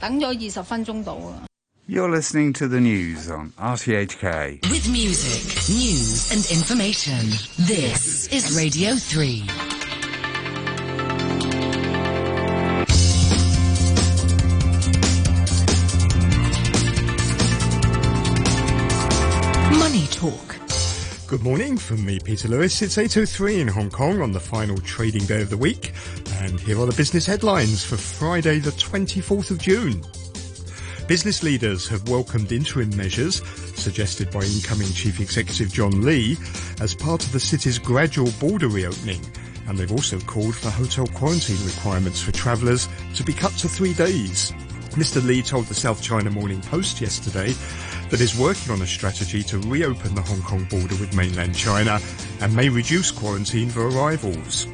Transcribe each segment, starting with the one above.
等咗二十分钟到啊。 You're listening to the news on RTHK. With music, news, and information. This is Radio 3. Good morning from me, Peter Lewis. It's 8.03 in Hong Kong on the final trading day of the week. And here are the business headlines for Friday the 24th of June. Business leaders have welcomed interim measures suggested by incoming Chief Executive John Lee as part of the city's gradual border reopening. And they've also called for hotel quarantine requirements for travellers to be cut to three days. Mr. Lee told the South China Morning Post yesterday that is working on a strategy to reopen the Hong Kong border with mainland China and may reduce quarantine for arrivals.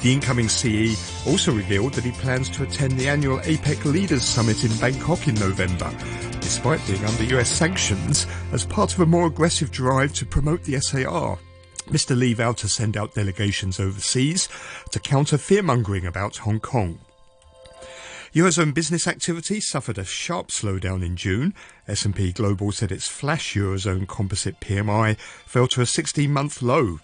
The incoming CE also revealed that he plans to attend the annual APEC Leaders Summit in Bangkok in November, despite being under US sanctions as part of a more aggressive drive to promote the SAR. Mr. Lee vowed to send out delegations overseas to counter fear-mongering about Hong Kong. Eurozone business activity suffered a sharp slowdown in June. S&P Global said its flash Eurozone composite PMI fell to a 16-month low.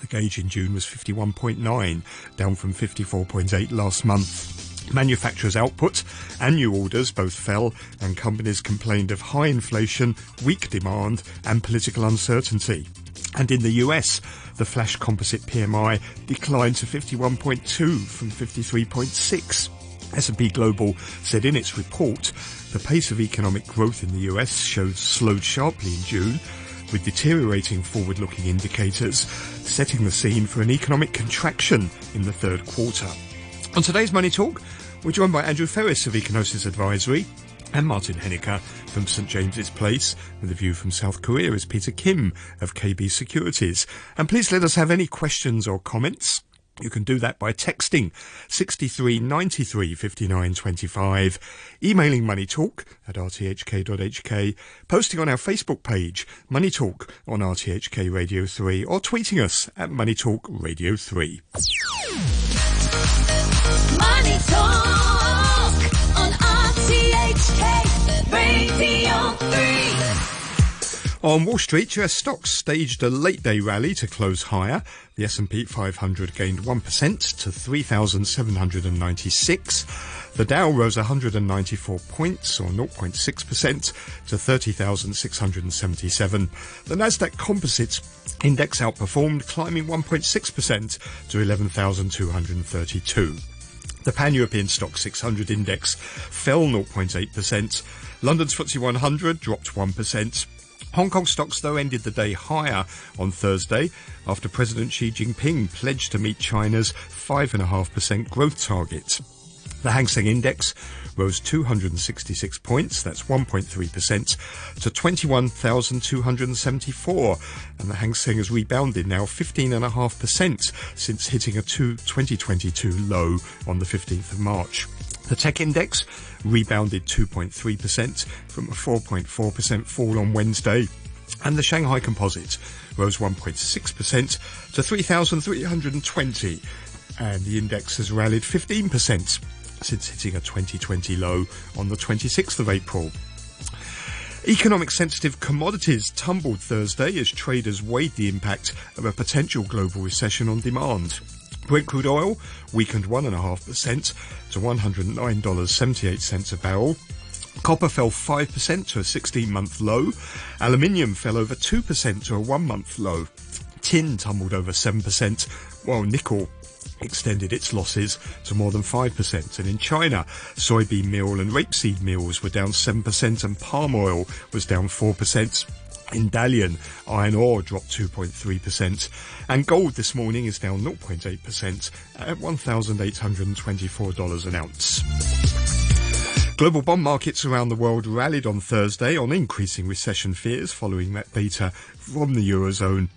The gauge in June was 51.9, down from 54.8 last month. Manufacturers' output and new orders both fell, and companies complained of high inflation, weak demand, and political uncertainty. And in the US, the flash composite PMI declined to 51.2 from 53.6. S&P Global said in its report the pace of economic growth in the US showed slowed sharply in June, with deteriorating forward-looking indicators setting the scene for an economic contraction in the third quarter. On today's Money Talk, we're joined by Andrew Ferris of Econosis Advisory and Martin Hennecke from St James's Place. With a view from South Korea is Peter Kim of KB Securities. And please let us have any questions or comments. You can do that by texting 63 93 59 25, emailing moneytalk at rthk.hk, posting on our Facebook page, Money Talk on RTHK Radio 3, or tweeting us at Money Talk Radio 3. Money Talk on RTHK Radio 3. On Wall Street, US stocks staged a late day rally to close higher. The S&P 500 gained 1% to 3,796. The Dow rose 194 points or 0.6% to 30,677. The Nasdaq Composite Index outperformed, climbing 1.6% to 11,232. The Pan-European STOXX 600 Index fell 0.8%. London's FTSE 100 dropped 1%. Hong Kong stocks, though, ended the day higher on Thursday after President Xi Jinping pledged to meet China's 5.5% growth target. The Hang Seng Index rose 266 points, that's 1.3%, to 21,274, and the Hang Seng has rebounded now 15.5% since hitting a 2022 low on the 15th of March. The tech index rebounded 2.3% from a 4.4% fall on Wednesday. And the Shanghai Composite rose 1.6% to 3,320. And the index has rallied 15% since hitting a 2020 low on the 26th of April. Economic sensitive commodities tumbled Thursday as traders weighed the impact of a potential global recession on demand. Brent crude oil weakened 1.5% to $109.78 a barrel. Copper fell 5% to a 16 month low. Aluminium fell over 2% to a one month low. Tin tumbled over 7%, while nickel extended its losses to more than 5%. And in China, soybean meal and rapeseed meals were down 7% and palm oil was down 4%. In Dalian, iron ore dropped 2.3%, and gold this morning is down 0.8% at $1,824 an ounce. Global bond markets around the world rallied on Thursday on increasing recession fears following that data from the Eurozone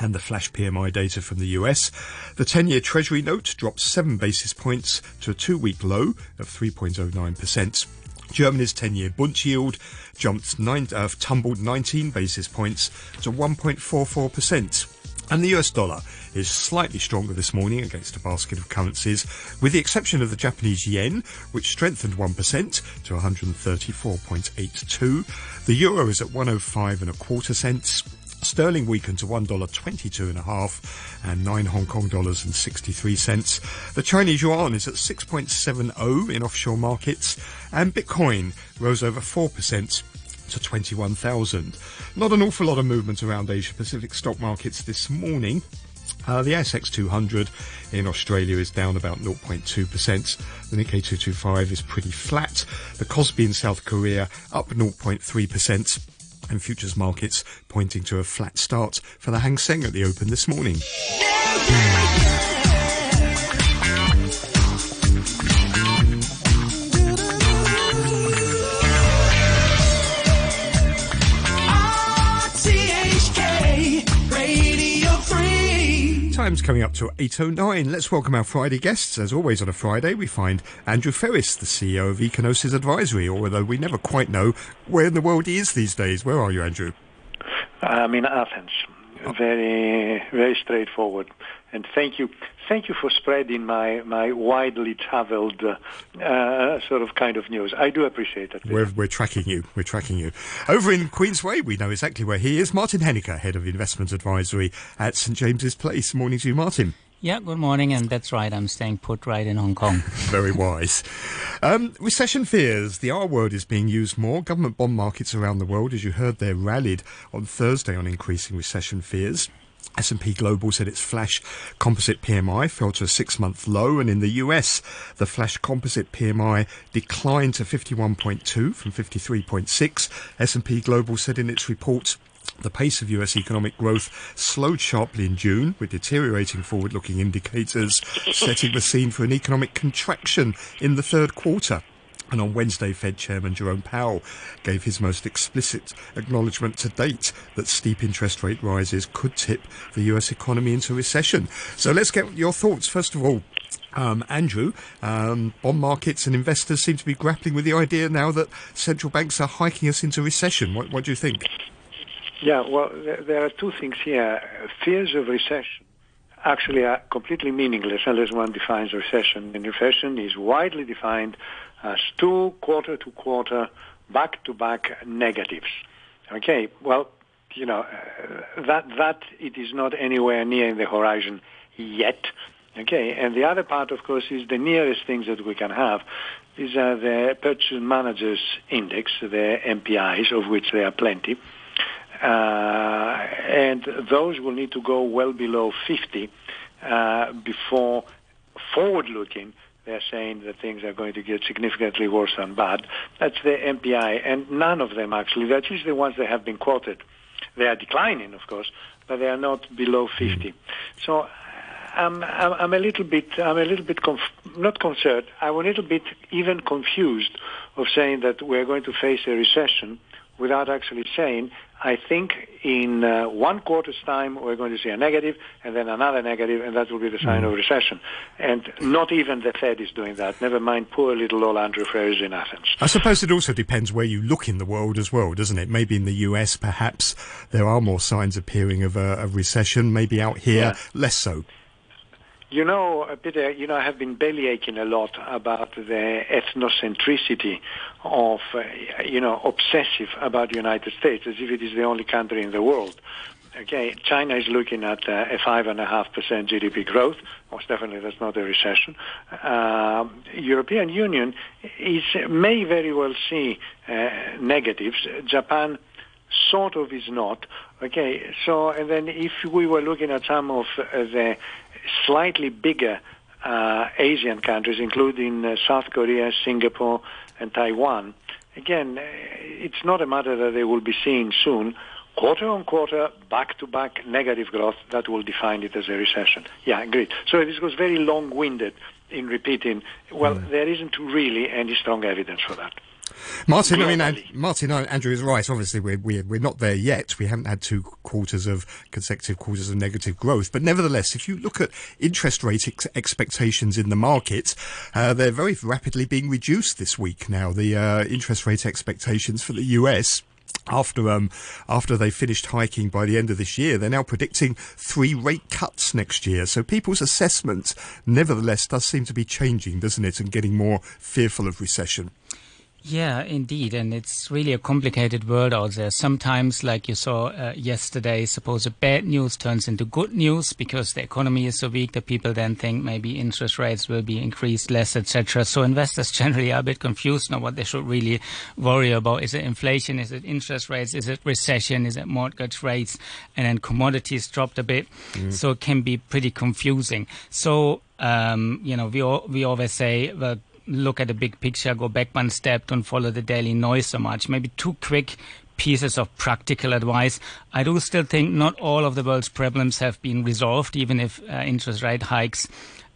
and the flash PMI data from the US. The 10-year Treasury note dropped 7 basis points to a two-week low of 3.09%. Germany's 10-year Bund yield jumped nine, uh, tumbled 19 basis points to 1.44%. And the US dollar is slightly stronger this morning against a basket of currencies, with the exception of the Japanese yen, which strengthened 1% to 134.82. The euro is at 105 and a quarter cents. Sterling weakened to one dollar twenty-two and a half, and nine Hong Kong dollars and sixty-three cents. The Chinese yuan is at six point seven zero in offshore markets, and Bitcoin rose over four percent to 21,000. Not an awful lot of movement around Asia Pacific stock markets this morning. Uh, the ASX 200 in Australia is down about 0.2%. The Nikkei 225 is pretty flat. The Kospi in South Korea up 0.3%. And futures markets pointing to a flat start for the Hang Seng at the open this morning. Time's coming up to 8.09. Let's welcome our Friday guests. As always on a Friday, we find Andrew Ferris, the CEO of Econosis Advisory, although we never quite know where in the world he is these days. Where are you, Andrew? I'm in Athens. Oh. Very, very straightforward. And thank you, thank you for spreading my my widely travelled uh, uh, sort of kind of news. I do appreciate that. We're, we're tracking you. We're tracking you. Over in Queensway, we know exactly where he is. Martin Hennecke, Head of Investment Advisory at St James's Place. Morning to you, Martin. Yeah, good morning, and that's right. I'm staying put right in Hong Kong. Very wise. Um, recession fears. The R word is being used more. Government bond markets around the world, as you heard there, rallied on Thursday on increasing recession fears. S&P Global said its flash composite PMI fell to a six-month low, and in the US, the flash composite PMI declined to 51.2 from 53.6. S&P Global said in its report the pace of US economic growth slowed sharply in June, with deteriorating forward looking indicators setting the scene for an economic contraction in the third quarter. And on Wednesday, Fed Chairman Jerome Powell gave his most explicit acknowledgement to date that steep interest rate rises could tip the US economy into recession. So let's get your thoughts. First of all, um, Andrew, um, bond markets and investors seem to be grappling with the idea now that central banks are hiking us into recession. What, what do you think? Yeah, well, there, are two things here. Fears of recession actually are completely meaningless unless one defines recession. And recession is widely defined two quarter-to-quarter, back-to-back negatives. Okay, well, you know, uh, that, that it is not anywhere near in the horizon yet. Okay, and the other part, of course, is the nearest things that we can have is uh, the Purchase Managers Index, the MPIs, of which there are plenty. Uh, and those will need to go well below 50 uh, before forward-looking they're saying that things are going to get significantly worse than bad. That's the MPI, and none of them actually, that is the ones that have been quoted. They are declining, of course, but they are not below hmm. 50. So I'm, I'm, I'm a little bit, I'm a little bit, conf- not concerned, I'm a little bit even confused of saying that we're going to face a recession without actually saying, I think in uh, one quarter's time we're going to see a negative and then another negative and that will be the sign of recession. And not even the Fed is doing that. Never mind poor little old Andrew Ferris in Athens. I suppose it also depends where you look in the world as well, doesn't it? Maybe in the US, perhaps there are more signs appearing of a, a recession. Maybe out here, Yeah. less so. You know, uh, Peter, you know, I have been bellyaching a lot about the ethnocentricity of, uh, you know, obsessive about the United States, as if it is the only country in the world. Okay, China is looking at uh, a five and a half percent GDP growth. Most definitely, that's not a recession. Um, European Union is may very well see uh, negatives. Japan sort of is not. Okay, so and then if we were looking at some of uh, the slightly bigger uh, Asian countries, including uh, South Korea, Singapore, and Taiwan, again, uh, it's not a matter that they will be seeing soon. Quarter on quarter, back to back negative growth, that will define it as a recession. Yeah, agreed. So this was very long winded in repeating, well, there isn't really any strong evidence for that. Martin, I mean, Globally. An- Martin, Andrew is right. Obviously, we're, we're, we're not there yet. We haven't had two quarters of consecutive quarters of negative growth. But nevertheless, if you look at interest rate ex- expectations in the market, uh, they're very rapidly being reduced this week now. The uh, interest rate expectations for the US after um, after they finished hiking by the end of this year, they're now predicting three rate cuts next year. So people's assessment, nevertheless, does seem to be changing, doesn't it, and getting more fearful of recession. Yeah, indeed. And it's really a complicated world out there. Sometimes, like you saw uh, yesterday, suppose a bad news turns into good news because the economy is so weak that people then think maybe interest rates will be increased less, etc. So investors generally are a bit confused now what they should really worry about. Is it inflation? Is it interest rates? Is it recession? Is it mortgage rates? And then commodities dropped a bit. So it can be pretty confusing. So um, you know, we all, we always say, well, look at the big picture, go back one step, don't follow the daily noise so much. Maybe two quick pieces of practical advice. I do still think not all of the world's problems have been resolved, even if uh, interest rate hikes.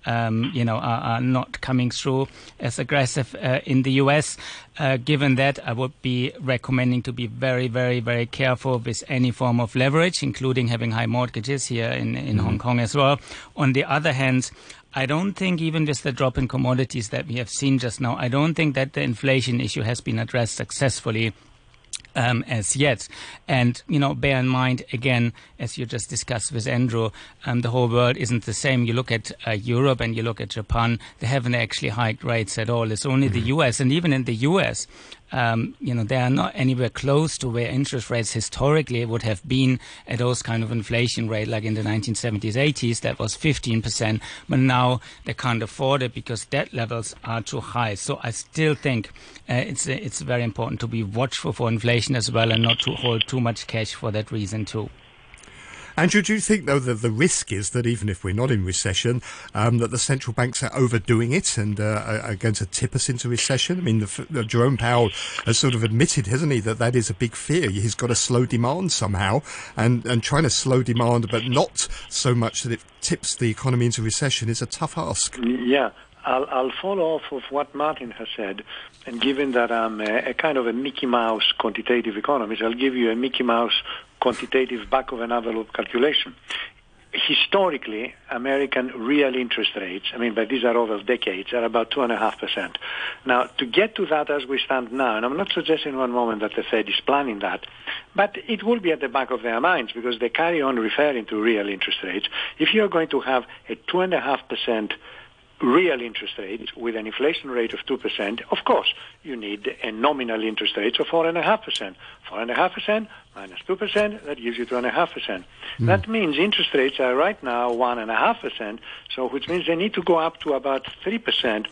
Um, you know, are, are, not coming through as aggressive uh, in the US. Uh, given that, I would be recommending to be very, very, very careful with any form of leverage, including having high mortgages here in, in mm-hmm. Hong Kong as well. On the other hand, I don't think even with the drop in commodities that we have seen just now, I don't think that the inflation issue has been addressed successfully um, as yet. And, you know, bear in mind, again, as you just discussed with Andrew, um, the whole world isn't the same. You look at uh, Europe and you look at Japan, they haven't actually hiked rates at all. It's only mm-hmm. the US. And even in the US, um, you know, they are not anywhere close to where interest rates historically would have been at those kind of inflation rate, like in the 1970s, 80s, that was 15%, but now they can't afford it because debt levels are too high. So I still think uh, it's it's very important to be watchful for inflation as well and not to hold too much cash for that reason too. Andrew, do you think, though, that the risk is that even if we're not in recession, um, that the central banks are overdoing it and uh, are going to tip us into recession? I mean, the, the Jerome Powell has sort of admitted, hasn't he, that that is a big fear. He's got to slow demand somehow and, and trying to slow demand, but not so much that it tips the economy into recession is a tough ask. Yeah. I'll, I'll follow off of what Martin has said, and given that I'm a, a, kind of a Mickey Mouse quantitative economist, I'll give you a Mickey Mouse quantitative back of an envelope calculation. Historically, American real interest rates, I mean, but these are over decades, are about 2.5%. Now, to get to that as we stand now, and I'm not suggesting one moment that the Fed is planning that, but it will be at the back of their minds because they carry on referring to real interest rates. If you're going to have a 2.5% real interest rates with an inflation rate of 2%, of course, you need a nominal interest rate of 4.5%. 4.5% minus 2%, that gives you 2.5%. Mm. That means interest rates are right now 1.5%, so which means they need to go up to about 3%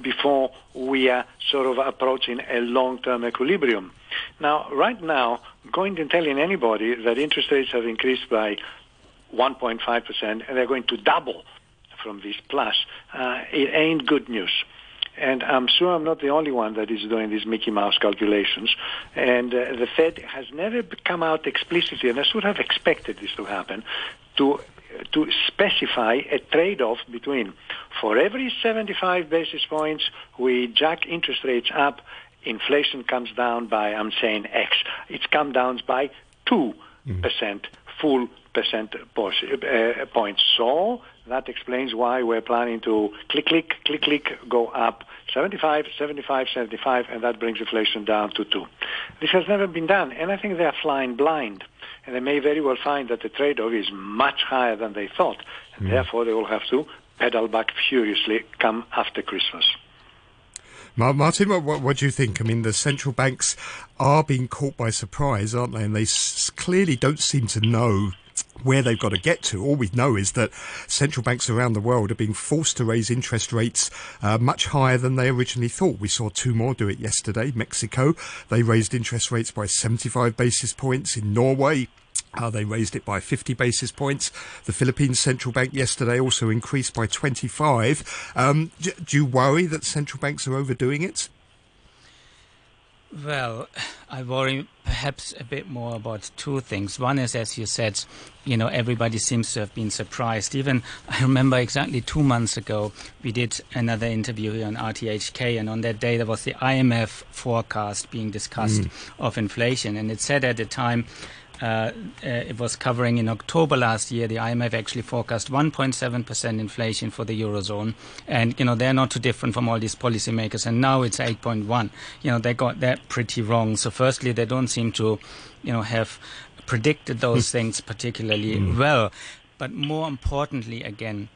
before we are sort of approaching a long-term equilibrium. Now, right now, going and telling anybody that interest rates have increased by 1.5% and they're going to double from this plus, uh, it ain't good news. And I'm sure I'm not the only one that is doing these Mickey Mouse calculations. And uh, the Fed has never come out explicitly, and I should have expected this to happen, to to specify a trade-off between for every 75 basis points we jack interest rates up, inflation comes down by I'm saying X. It's come down by two percent full percent uh, points. So that explains why we're planning to click, click, click, click, go up 75, 75, 75, and that brings inflation down to 2. This has never been done, and I think they are flying blind. And they may very well find that the trade-off is much higher than they thought, and mm. therefore they will have to pedal back furiously come after Christmas. Martin, what, what, do you think? I mean, the central banks are being caught by surprise, aren't they? And they s- clearly don't seem to know where they've got to get to. All we know is that central banks around the world are being forced to raise interest rates uh, much higher than they originally thought. We saw two more do it yesterday. Mexico, they raised interest rates by 75 basis points. In Norway, uh, they raised it by 50 basis points. The Philippines Central Bank yesterday also increased by 25. Um, do, do you worry that central banks are overdoing it? Well, I worry perhaps a bit more about two things. One is, as you said, you know, everybody seems to have been surprised. Even I remember exactly two months ago, we did another interview here on RTHK, and on that day there was the IMF forecast being discussed mm. of inflation, and it said at the time uh, uh, it was covering in October last year, the IMF actually forecast 1.7% inflation for the eurozone, and you know they're not too different from all these policymakers. And now it's 8.1. You know they got that pretty wrong. So firstly, they don't seem to, you know, have predicted those things particularly well. But more importantly, again,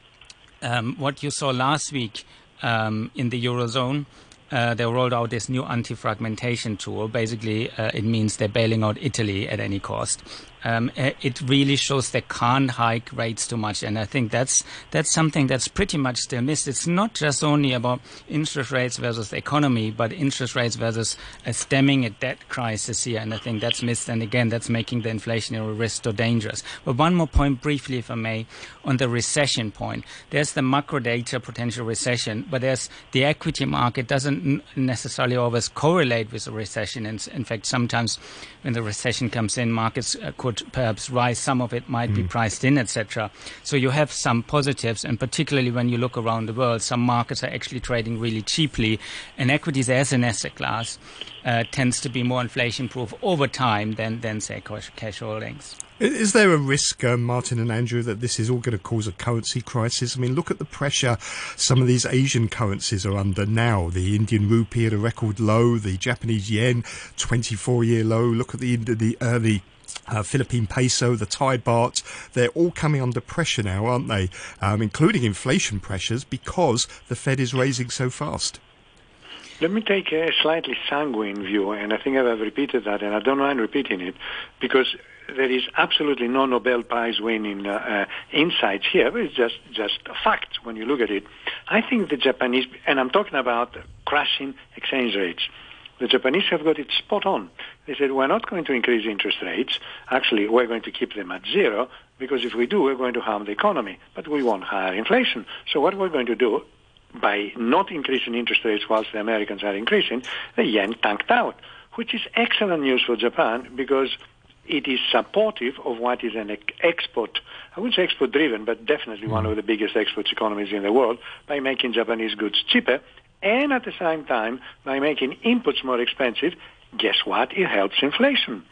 um, what you saw last week um, in the eurozone. Uh, they rolled out this new anti-fragmentation tool. Basically, uh, it means they're bailing out Italy at any cost. Um, uh, it really shows they can't hike rates too much, and I think that's that's something that's pretty much still missed. It's not just only about interest rates versus the economy, but interest rates versus stemming a debt crisis here, and I think that's missed. And again, that's making the inflationary risk so dangerous. But one more point, briefly, if I may, on the recession point. There's the macro data potential recession, but there's the equity market doesn't necessarily always correlate with a recession. And in fact, sometimes when the recession comes in, markets uh, could perhaps rise. Some of it might be priced in, etc. So you have some positives, and particularly when you look around the world, some markets are actually trading really cheaply, and equities as an asset class uh, tends to be more inflation-proof over time than than say cash, cash holdings. Is there a risk, um, Martin and Andrew, that this is all going to cause a currency crisis? I mean, look at the pressure some of these Asian currencies are under now. The Indian rupee at a record low, the Japanese yen, 24-year low. Look at the the uh, the uh, Philippine peso, the Thai baht, they're all coming under pressure now, aren't they? Um, including inflation pressures because the Fed is raising so fast. Let me take a slightly sanguine view, and I think I've repeated that, and I don't mind repeating it, because there is absolutely no Nobel Prize winning uh, uh, insights here, it's just, just a fact when you look at it. I think the Japanese, and I'm talking about crashing exchange rates, the Japanese have got it spot on. They said, we're not going to increase interest rates. Actually, we're going to keep them at zero, because if we do, we're going to harm the economy. But we want higher inflation. So what we're going to do, by not increasing interest rates whilst the Americans are increasing, the yen tanked out, which is excellent news for Japan because it is supportive of what is an export, I wouldn't say export driven, but definitely one of the biggest export economies in the world by making Japanese goods cheaper and at the same time by making inputs more expensive. Guess what? It helps inflation.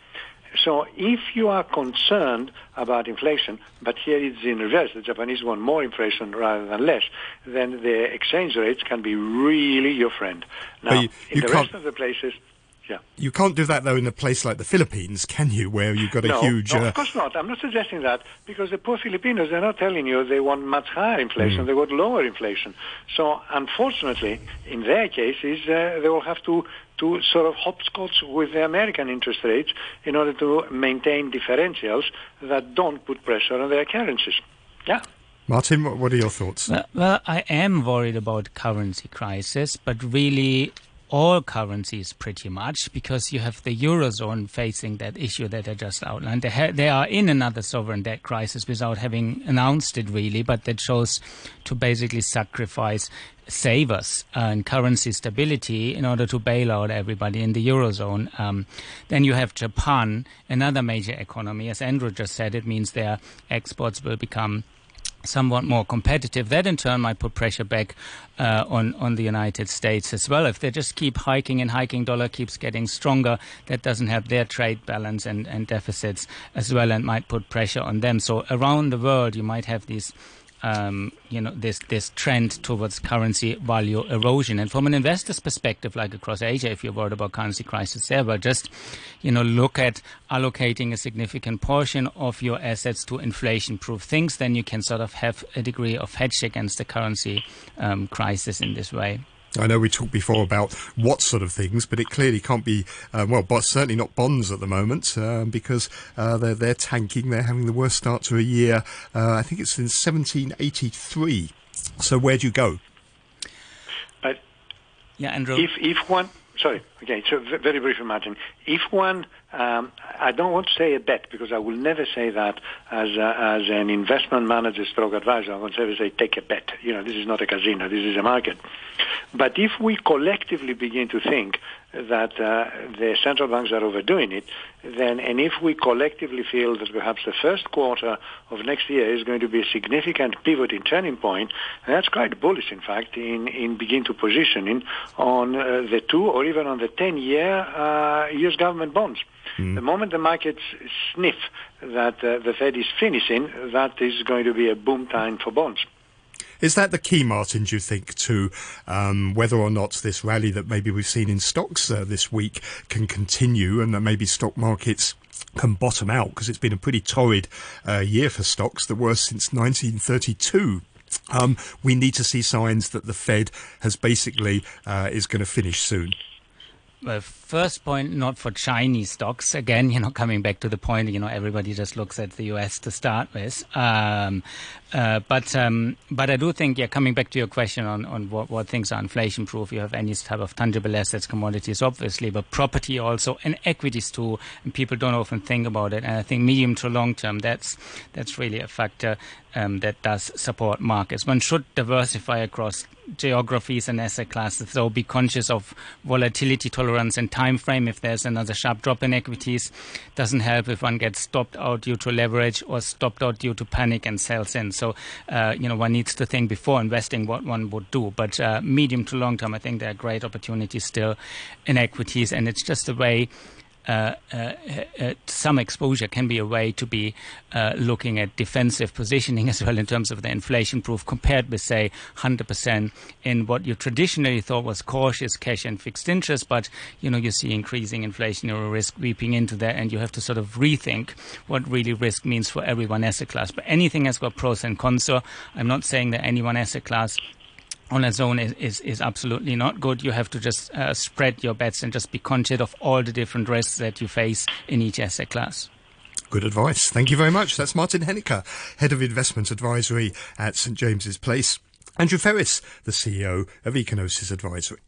So if you are concerned about inflation, but here it's in reverse, the Japanese want more inflation rather than less, then the exchange rates can be really your friend. Now, But you- in the rest of the places, yeah. You can't do that though in a place like the Philippines, can you? Where you've got a no, huge. no, uh, of course not. I'm not suggesting that because the poor Filipinos, they're not telling you they want much higher inflation. Mm. They want lower inflation. So unfortunately, in their cases, uh, they will have to, to sort of hopscotch with the American interest rates in order to maintain differentials that don't put pressure on their currencies. Yeah. Martin, what, what are your thoughts? Well, well, I am worried about currency crisis, but really all currencies pretty much because you have the eurozone facing that issue that I just outlined. They, ha- they are in another sovereign debt crisis without having announced it really, but that shows to basically sacrifice savers and currency stability in order to bail out everybody in the eurozone. Um, then you have Japan, another major economy. As Andrew just said, it means their exports will become somewhat more competitive. That in turn might put pressure back uh, on on the United States as well. If they just keep hiking and hiking, dollar keeps getting stronger. That doesn't help their trade balance and, and deficits as well, and might put pressure on them. So around the world, you might have these. Um, you know this this trend towards currency value erosion, and from an investor's perspective, like across Asia, if you're worried about currency crisis there, but just you know look at allocating a significant portion of your assets to inflation-proof things, then you can sort of have a degree of hedge against the currency um, crisis in this way. I know we talked before about what sort of things, but it clearly can't be, uh, well, but certainly not bonds at the moment um, because uh, they're, they're tanking. They're having the worst start to a year. Uh, I think it's since 1783. So where do you go? But Yeah, Andrew. if if one sorry okay so very brief martin if one um, i don't want to say a bet because i will never say that as a, as an investment manager stroke advisor i will never say take a bet. You know this is not a casino this is a market. But if we collectively begin to think that uh, the central banks are overdoing it, then and if we collectively feel that perhaps the first quarter of next year is going to be a significant pivot in turning point, and that's quite bullish, in fact, in, in begin to positioning on uh, the two or even on the 10-year uh, U.S. government bonds. The moment the markets sniff that uh, the Fed is finishing, that is going to be a boom time for bonds. Is that the key, Martin, do you think, to um, whether or not this rally that maybe we've seen in stocks uh, this week can continue and that maybe stock markets can bottom out? Because it's been a pretty torrid uh, year for stocks, the worst since 1932. Um, we need to see signs that the Fed has basically uh, is going to finish soon. Well, first point, not for Chinese stocks. Again, you know, coming back to the point, you know, everybody just looks at the US to start with. Um, uh, but um, but I do think, yeah, coming back to your question on, on what, what things are inflation proof, you have any type of tangible assets, commodities, obviously, but property also, and equities too. And people don't often think about it. And I think medium to long term, that's that's really a factor um, that does support markets. One should diversify across geographies and asset classes. So be conscious of volatility tolerance and time frame. If there's another sharp drop in equities, doesn't help if one gets stopped out due to leverage or stopped out due to panic and sells in. So uh, you know one needs to think before investing what one would do. But uh, medium to long term, I think there are great opportunities still in equities, and it's just a way uh, uh, uh, some exposure can be a way to be uh, looking at defensive positioning as well in terms of the inflation proof compared with, say, 100% in what you traditionally thought was cautious cash and fixed interest. But, you know, you see increasing inflationary risk weeping into that, and you have to sort of rethink what really risk means for every one asset class. But anything has got pros and cons. So I'm not saying that any one asset class on its own is, is, is absolutely not good. You have to just uh, spread your bets and just be conscious of all the different risks that you face in each asset class. Good advice. Thank you very much. That's Martin Hennecke, Head of Investment Advisory at St James's Place. Andrew Ferris, the CEO of Econosis Advisory.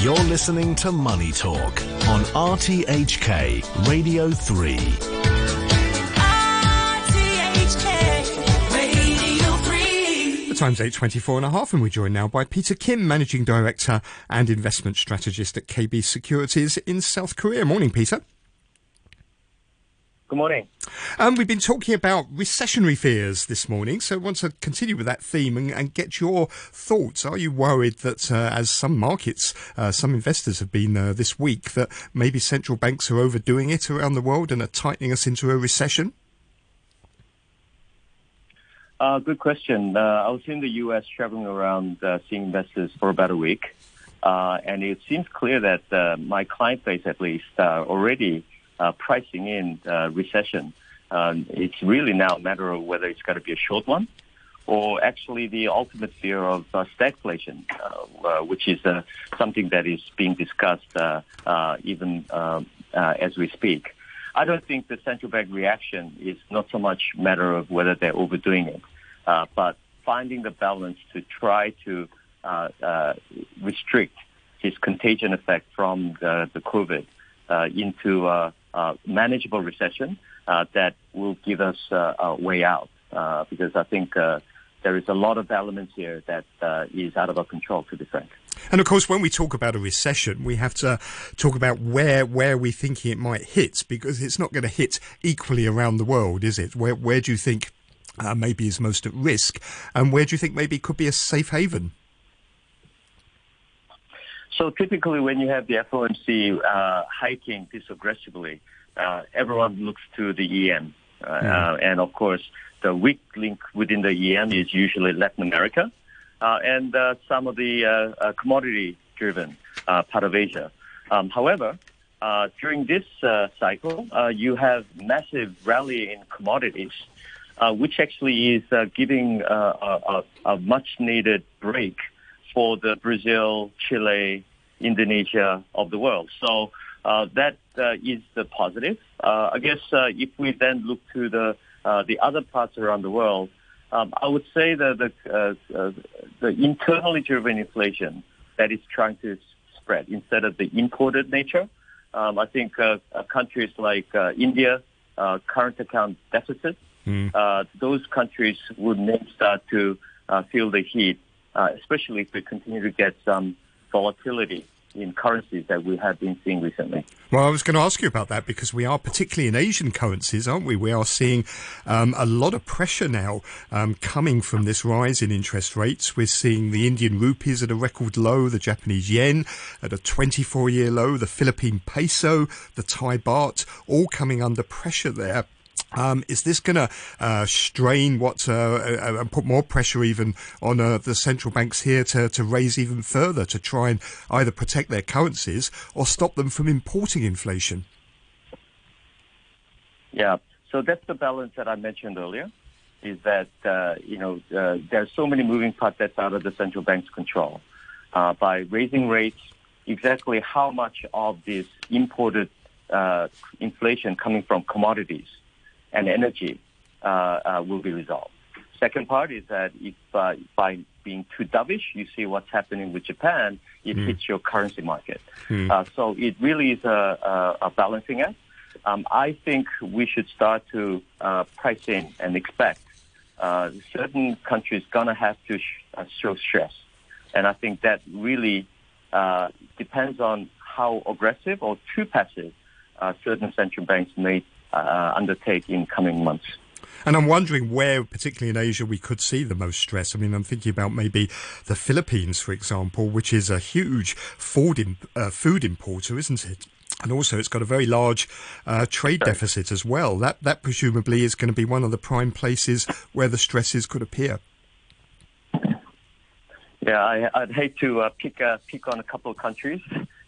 You're listening to Money Talk on RTHK Radio 3. Time's 8.24 and a half and we're joined now by Peter Kim, Managing Director and Investment Strategist at KB Securities in South Korea. Morning, Peter. Good morning. Um, we've been talking about recessionary fears this morning, so I want to continue with that theme and, and get your thoughts. Are you worried that, uh, as some markets, uh, some investors have been uh, this week, that maybe central banks are overdoing it around the world and are tightening us into a recession? Uh, good question. Uh, I was in the U.S. traveling around uh, seeing investors for about a week, uh, and it seems clear that my client base, at least, uh, already pricing in uh, recession. Um, it's really now a matter of whether it's going to be a short one, or actually the ultimate fear of stagflation, which is something that is being discussed even as we speak. I don't think the central bank reaction is not so much matter of whether they're overdoing it, uh, but finding the balance to try to uh, uh, restrict this contagion effect from the, the COVID uh, into a, a manageable recession uh, that will give us uh, a way out. Because I think there is a lot of elements here that is out of our control, to be frank. And of course, when we talk about a recession, we have to talk about where where we thinking it might hit, because it's not going to hit equally around the world, is it? Where where do you think uh, maybe is most at risk, and where do you think maybe could be a safe haven? So typically, when you have the FOMC uh, hiking this aggressively, uh, everyone looks to the EM, uh, uh, and of course, the weak link within the EM is usually Latin America, and uh, some of the uh, uh, commodity-driven uh, part of Asia. Um, however, uh, during this uh, cycle, uh, you have massive rally in commodities, uh, which actually is uh, giving uh, a, a, much-needed break for the Brazil, Chile, Indonesia of the world. So uh, that uh, is the positive. Uh, I guess uh, if we then look to the uh, the other parts around the world, um, I would say that the uh, uh, the internally driven inflation that is trying to spread instead of the imported nature. Um, I think uh, uh, countries like uh, India, uh, current account deficit, uh, those countries would may start to uh, feel the heat, uh, especially if we continue to get some volatility in currencies that we have been seeing recently. Well, I was going to ask you about that because we are, particularly in Asian currencies, aren't we? We are seeing um, a lot of pressure now um, coming from this rise in interest rates. We're seeing the Indian rupees at a record low, the Japanese yen at a 24 year low, the Philippine peso, the Thai baht, all coming under pressure there. Um, is this going to uh, strain what uh, uh, and put more pressure even on uh, the central banks here to, to raise even further to try and either protect their currencies or stop them from importing inflation? Yeah, so that's the balance that I mentioned earlier. Is that uh, you know uh, there's so many moving parts that's out of the central bank's control. Uh, by raising rates, exactly how much of this imported inflation coming from commodities and energy uh, uh, will be resolved. Second part is that if uh, by being too dovish, you see what's happening with Japan, it Mm. hits your currency market. Mm. Uh, so it really is a, a, a balancing act. Um, I think we should start to uh, price in and expect uh, certain countries gonna have to sh- uh, show stress, and I think that really uh, depends on how aggressive or too passive uh, certain central banks may uh, undertake in coming months. And I'm wondering where, particularly in Asia, we could see the most stress. I mean, I'm thinking about maybe the Philippines, for example, which is a huge food, imp- uh, food importer, isn't it? And also, it's got a very large uh, trade deficit as well. That that presumably is going to be one of the prime places where the stresses could appear. Yeah, I, I'd hate to uh, pick uh, pick on a couple of countries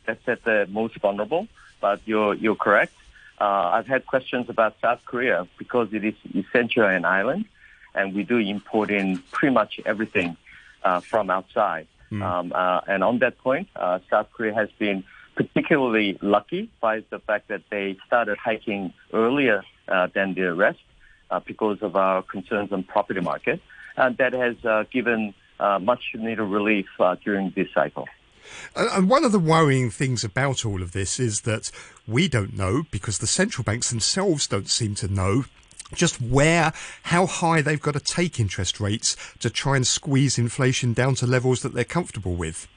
that's at the most vulnerable, but you're you're correct. Uh, I've had questions about South Korea because it is essentially an island, and we do import in pretty much everything uh, from outside. Um, uh, and on that point, uh, South Korea has been particularly lucky by the fact that they started hiking earlier uh, than the rest uh, because of our concerns on property market, and that has uh, given uh, much needed relief uh, during this cycle. And one of the worrying things about all of this is that we don't know, because the central banks themselves don't seem to know, just where, how high they've got to take interest rates to try and squeeze inflation down to levels that they're comfortable with.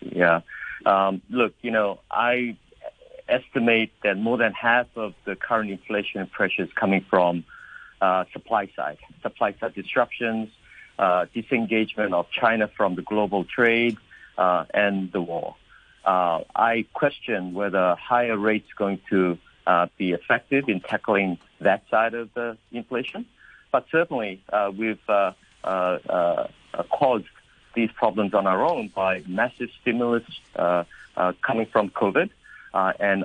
Yeah. Um, look, you know, I estimate that more than half of the current inflation pressure is coming from uh, supply side, supply side disruptions, uh, disengagement of China from the global trade, uh, and the war. Uh, I question whether higher rates going to uh, be effective in tackling that side of the inflation. But certainly, uh, we've uh, caused these problems on our own by massive stimulus coming from COVID uh, and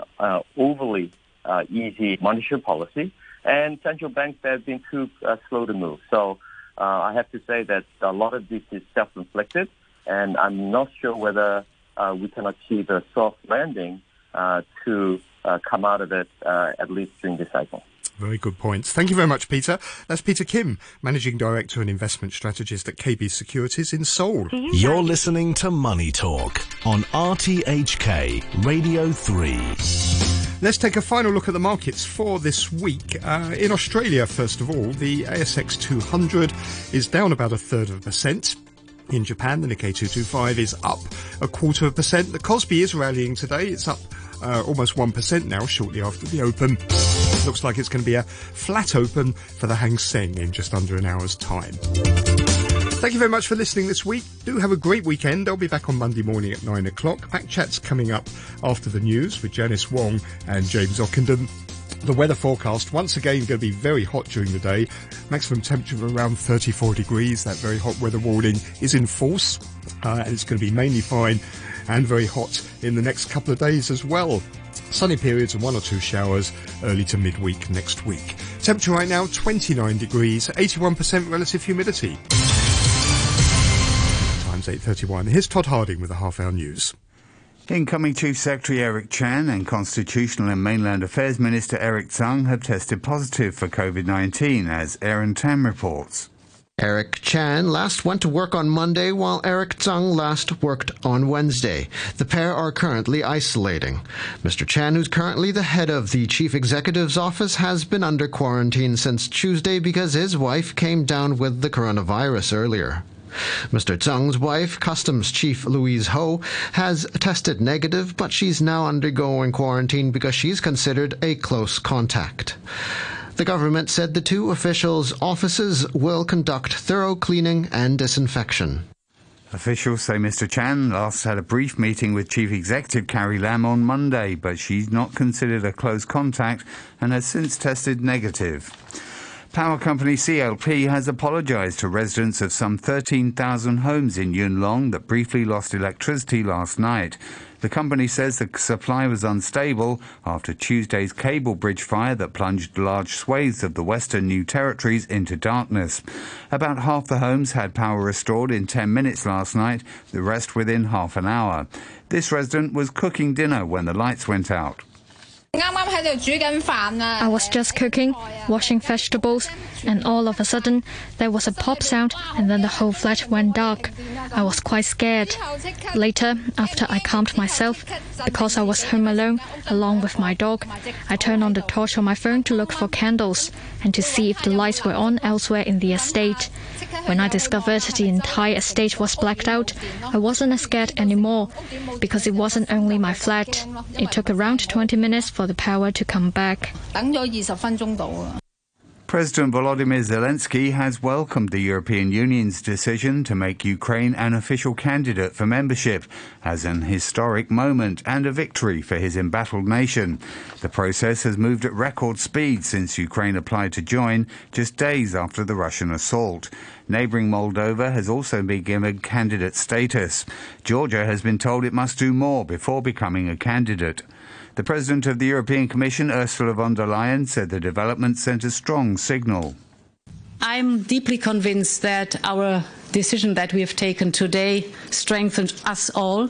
overly uh, easy monetary policy, and central banks that have been too slow to move. So uh, I have to say that a lot of this is self-inflicted, and I'm not sure whether uh, we can achieve a soft landing uh, to uh, come out of it uh, at least during this cycle. Very good points. Thank you very much, Peter. That's Peter Kim, Managing Director and Investment Strategist at KB Securities in Seoul. You're listening to Money Talk on RTHK Radio 3. Let's take a final look at the markets for this week. Uh, in Australia, first of all, the ASX 200 is down about a third of a percent. In Japan, the Nikkei 225 is up a quarter of a percent. The Kospi is rallying today. It's up uh, almost 1% now, shortly after the open. Looks like it's going to be a flat open for the Hang Seng in just under an hour's time. Thank you very much for listening this week. Do have a great weekend. I'll be back on Monday morning at 9 o'clock. Back chat's coming up after the news with Janice Wong and James Ockenden. The weather forecast, once again, going to be very hot during the day. Maximum temperature of around 34 degrees. That very hot weather warning is in force. Uh, and it's going to be mainly fine and very hot in the next couple of days as well. Sunny periods and one or two showers early to midweek next week. Temperature right now 29 degrees, 81% relative humidity. Times 8.31. Here's Todd Harding with the half hour news. Incoming Chief Secretary Eric Chan and Constitutional and Mainland Affairs Minister Erick Tsang have tested positive for COVID 19, as Aaron Tam reports. Eric Chan last went to work on Monday while Erick Tsang last worked on Wednesday. The pair are currently isolating. Mr. Chan, who's currently the head of the chief executive's office, has been under quarantine since Tuesday because his wife came down with the coronavirus earlier. Mr. Tsang's wife, Customs Chief Louise Ho, has tested negative, but she's now undergoing quarantine because she's considered a close contact. The government said the two officials' offices will conduct thorough cleaning and disinfection. Officials say Mr. Chan last had a brief meeting with Chief Executive Carrie Lam on Monday, but she's not considered a close contact and has since tested negative. Power company CLP has apologised to residents of some 13,000 homes in Yuen Long that briefly lost electricity last night. The company says the supply was unstable after Tuesday's cable bridge fire that plunged large swathes of the western New Territories into darkness. About half the homes had power restored in 10 minutes last night, the rest within half an hour. This resident was cooking dinner when the lights went out. I was just cooking, washing vegetables, and all of a sudden there was a pop sound and then the whole flat went dark. I was quite scared. Later, after I calmed myself, because I was home alone, along with my dog, I turned on the torch on my phone to look for candles and to see if the lights were on elsewhere in the estate. When I discovered the entire estate was blacked out, I wasn't as scared anymore because it wasn't only my flat. It took around 20 minutes for the power to come back. 等咗二十分钟到啊！ President Volodymyr Zelensky has welcomed the European Union's decision to make Ukraine an official candidate for membership as an historic moment and a victory for his embattled nation. The process has moved at record speed since Ukraine applied to join just days after the Russian assault. Neighbouring Moldova has also been given candidate status. Georgia has been told it must do more before becoming a candidate. The President of the European Commission, Ursula von der Leyen, said the development sent a strong signal. I'm deeply convinced that our decision that we have taken today strengthens us all.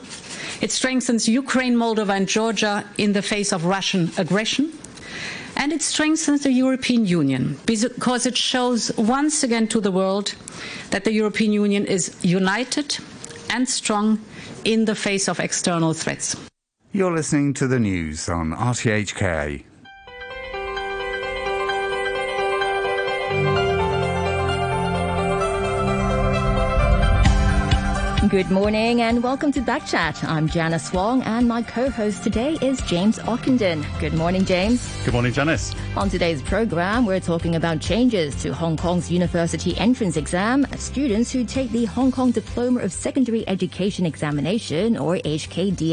It strengthens Ukraine, Moldova, and Georgia in the face of Russian aggression. And it strengthens the European Union because it shows once again to the world that the European Union is united and strong in the face of external threats. You're listening to the news on RTHK. Good morning and welcome to Backchat. I'm Janice Wong and my co-host today is James Ockenden. Good morning, James. Good morning, Janice. On today's program, we're talking about changes to Hong Kong's university entrance exam. Students who take the Hong Kong Diploma of Secondary Education Examination or HKDE